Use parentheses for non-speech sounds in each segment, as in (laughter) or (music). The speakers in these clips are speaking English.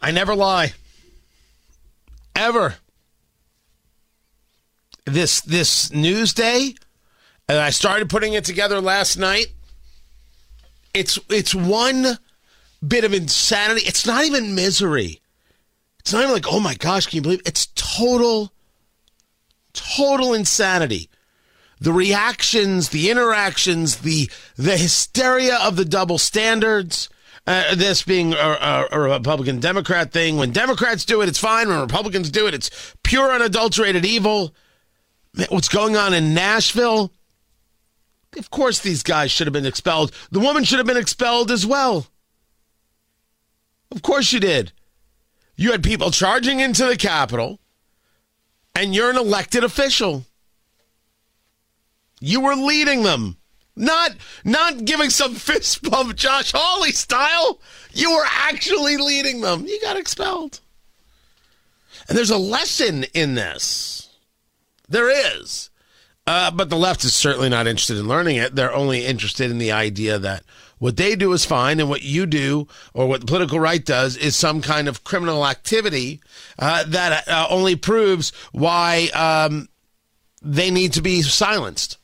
I never lie. Ever. This this news day, and I started putting it together last night. It's it's one bit of insanity. It's not even misery. It's not even like, oh my gosh, can you believe it? it's total, total insanity. The reactions, the interactions, the the hysteria of the double standards. Uh, this being a, a, a, Republican Democrat thing. When Democrats do it, it's fine. When Republicans do it, it's pure unadulterated evil. What's going on in Nashville? Of course, these guys should have been expelled. The woman should have been expelled as well. Of course you did. You had people charging into the Capitol, and you're an elected official. You were leading them. Not not giving some (laughs) fist bump Josh Hawley style. You were actually leading them. You got expelled. And there's a lesson in this. There is. Uh, but the left is certainly not interested in learning it. They're only interested in the idea that what they do is fine, and what you do or what the political right does is some kind of criminal activity uh, that uh, only proves why um, they need to be silenced.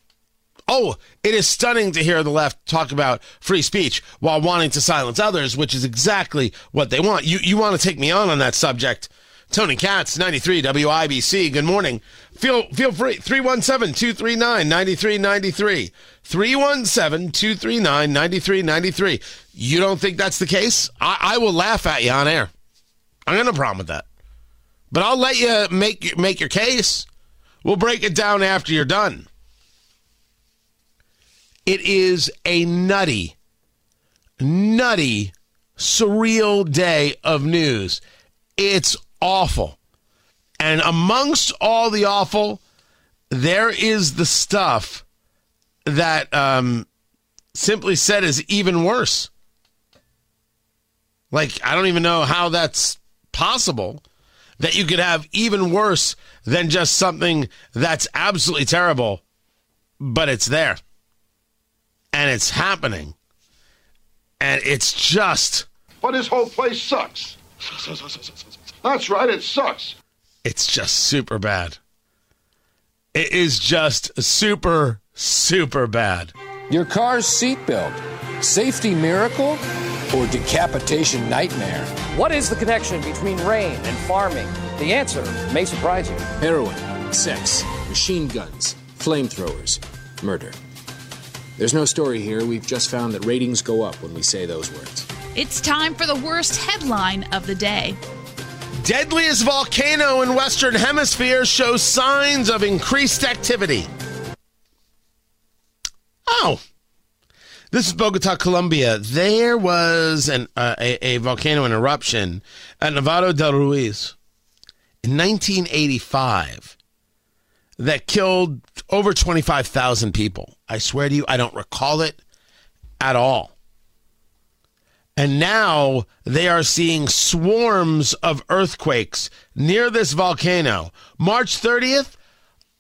Oh, it is stunning to hear the left talk about free speech while wanting to silence others, which is exactly what they want. You you want to take me on on that subject? Tony Katz, 93 WIBC. Good morning. Feel feel free. 317 239 9393. 317 239 9393. You don't think that's the case? I, I will laugh at you on air. I got no problem with that. But I'll let you make, make your case. We'll break it down after you're done. It is a nutty, nutty, surreal day of news. It's awful. And amongst all the awful, there is the stuff that um, simply said is even worse. Like, I don't even know how that's possible that you could have even worse than just something that's absolutely terrible, but it's there. And it's happening. And it's just. But this whole place sucks. That's right, it sucks. It's just super bad. It is just super, super bad. Your car's seatbelt, safety miracle, or decapitation nightmare? What is the connection between rain and farming? The answer may surprise you. Heroin, sex, machine guns, flamethrowers, murder. There's no story here. We've just found that ratings go up when we say those words. It's time for the worst headline of the day. Deadliest volcano in Western Hemisphere shows signs of increased activity. Oh, this is Bogota, Colombia. There was an, uh, a, a, volcano eruption at Nevado del Ruiz in 1985 that killed over 25,000 people. I swear to you, I don't recall it at all. And now they are seeing swarms of earthquakes near this volcano. March 30th,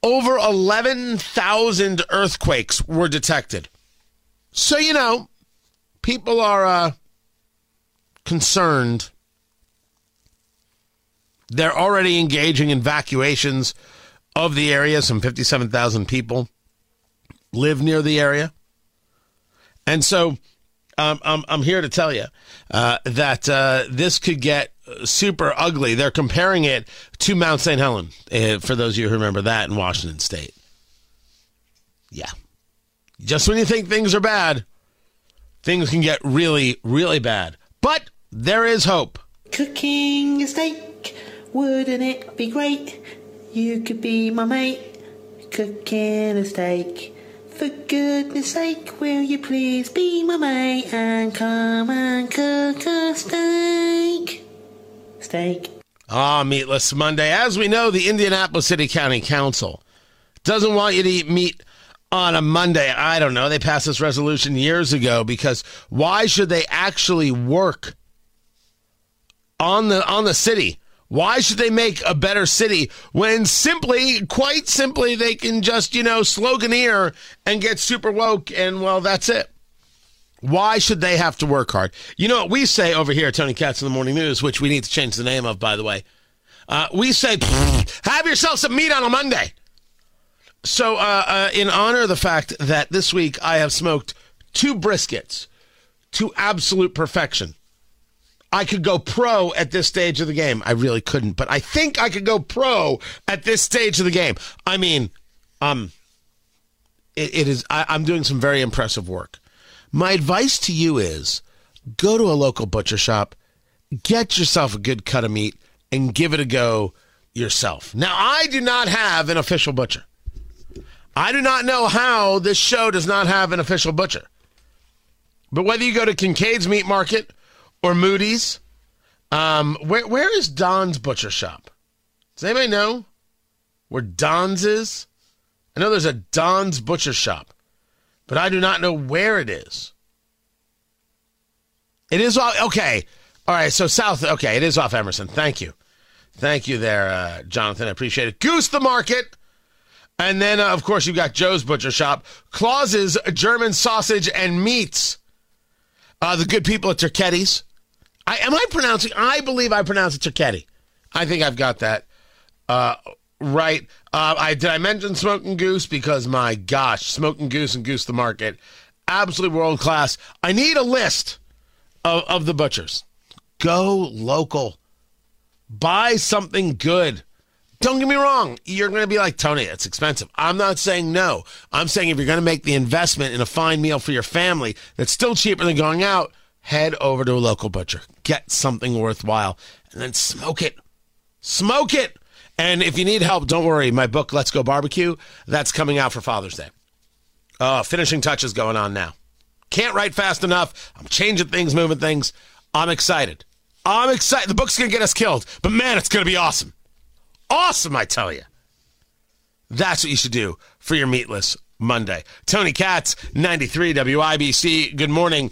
over 11,000 earthquakes were detected. So, you know, people are uh, concerned. They're already engaging in evacuations of the area. Some 57,000 people live near the area. And so um, I'm, I'm here to tell you uh, that uh, this could get super ugly. They're comparing it to Mount St. Helens, uh, for those of you who remember that in Washington State. Yeah. Just when you think things are bad, things can get really, really bad. But there is hope. Cooking a steak, wouldn't it be great? You could be my mate, cooking a steak. For goodness sake, will you please be my mate and come and cook a steak? steak. Ah, Meatless Monday. As we know, the Indianapolis City County Council doesn't want you to eat meat on a Monday. I don't know. They passed this resolution years ago because why should they actually work on the on the city? Why should they make a better city when simply, quite simply, they can just, you know, sloganeer and get super woke and well, that's it. Why should they have to work hard? You know what we say over here at Tony Katz in the Morning News, which we need to change the name of, by the way. Uh, we say, have yourself some meat on a Monday. So, uh, uh, in honor of the fact that this week I have smoked two briskets to absolute perfection, I could go pro at this stage of the game. I really couldn't, but I think I could go pro at this stage of the game. I mean, um, it, it is. I, I'm doing some very impressive work. My advice to you is go to a local butcher shop, get yourself a good cut of meat, and give it a go yourself. Now, I do not have an official butcher. I do not know how this show does not have an official butcher. But whether you go to Kincaid's Meat Market or Moody's, um, where where is Don's Butcher Shop? Does anybody know where Don's is? I know there's a Don's Butcher Shop, but I do not know where it is. It is off. Okay, all right. So south. Okay, it is off Emerson. Thank you, thank you there, uh, Jonathan. I appreciate it. Goose the Market. And then, uh, of course, you've got Joe's Butcher Shop, Claus's German Sausage and Meats, uh, the good people at Turchetti's. I, am I pronouncing? I believe I pronounce it Turchetti. I think I've got that uh, right. Uh, I did I mention Smoking Goose because my gosh, Smoking Goose and Goose the Market, absolutely world class. I need a list of, of the butchers. Go local. Buy something good. Don't get me wrong. You're going to be like, Tony, it's expensive. I'm not saying no. I'm saying if you're going to make the investment in a fine meal for your family that's still cheaper than going out, head over to a local butcher. Get something worthwhile and then smoke it. Smoke it. And if you need help, don't worry. My book, Let's Go Barbecue, that's coming out for Father's Day. Uh, finishing touches going on now. Can't write fast enough. I'm changing things, moving things. I'm excited. I'm excited. The book's going to get us killed, but man, it's going to be awesome awesome, I tell you. That's what you should do for your meatless Monday. Tony Katz, 93 WIBC. Good morning.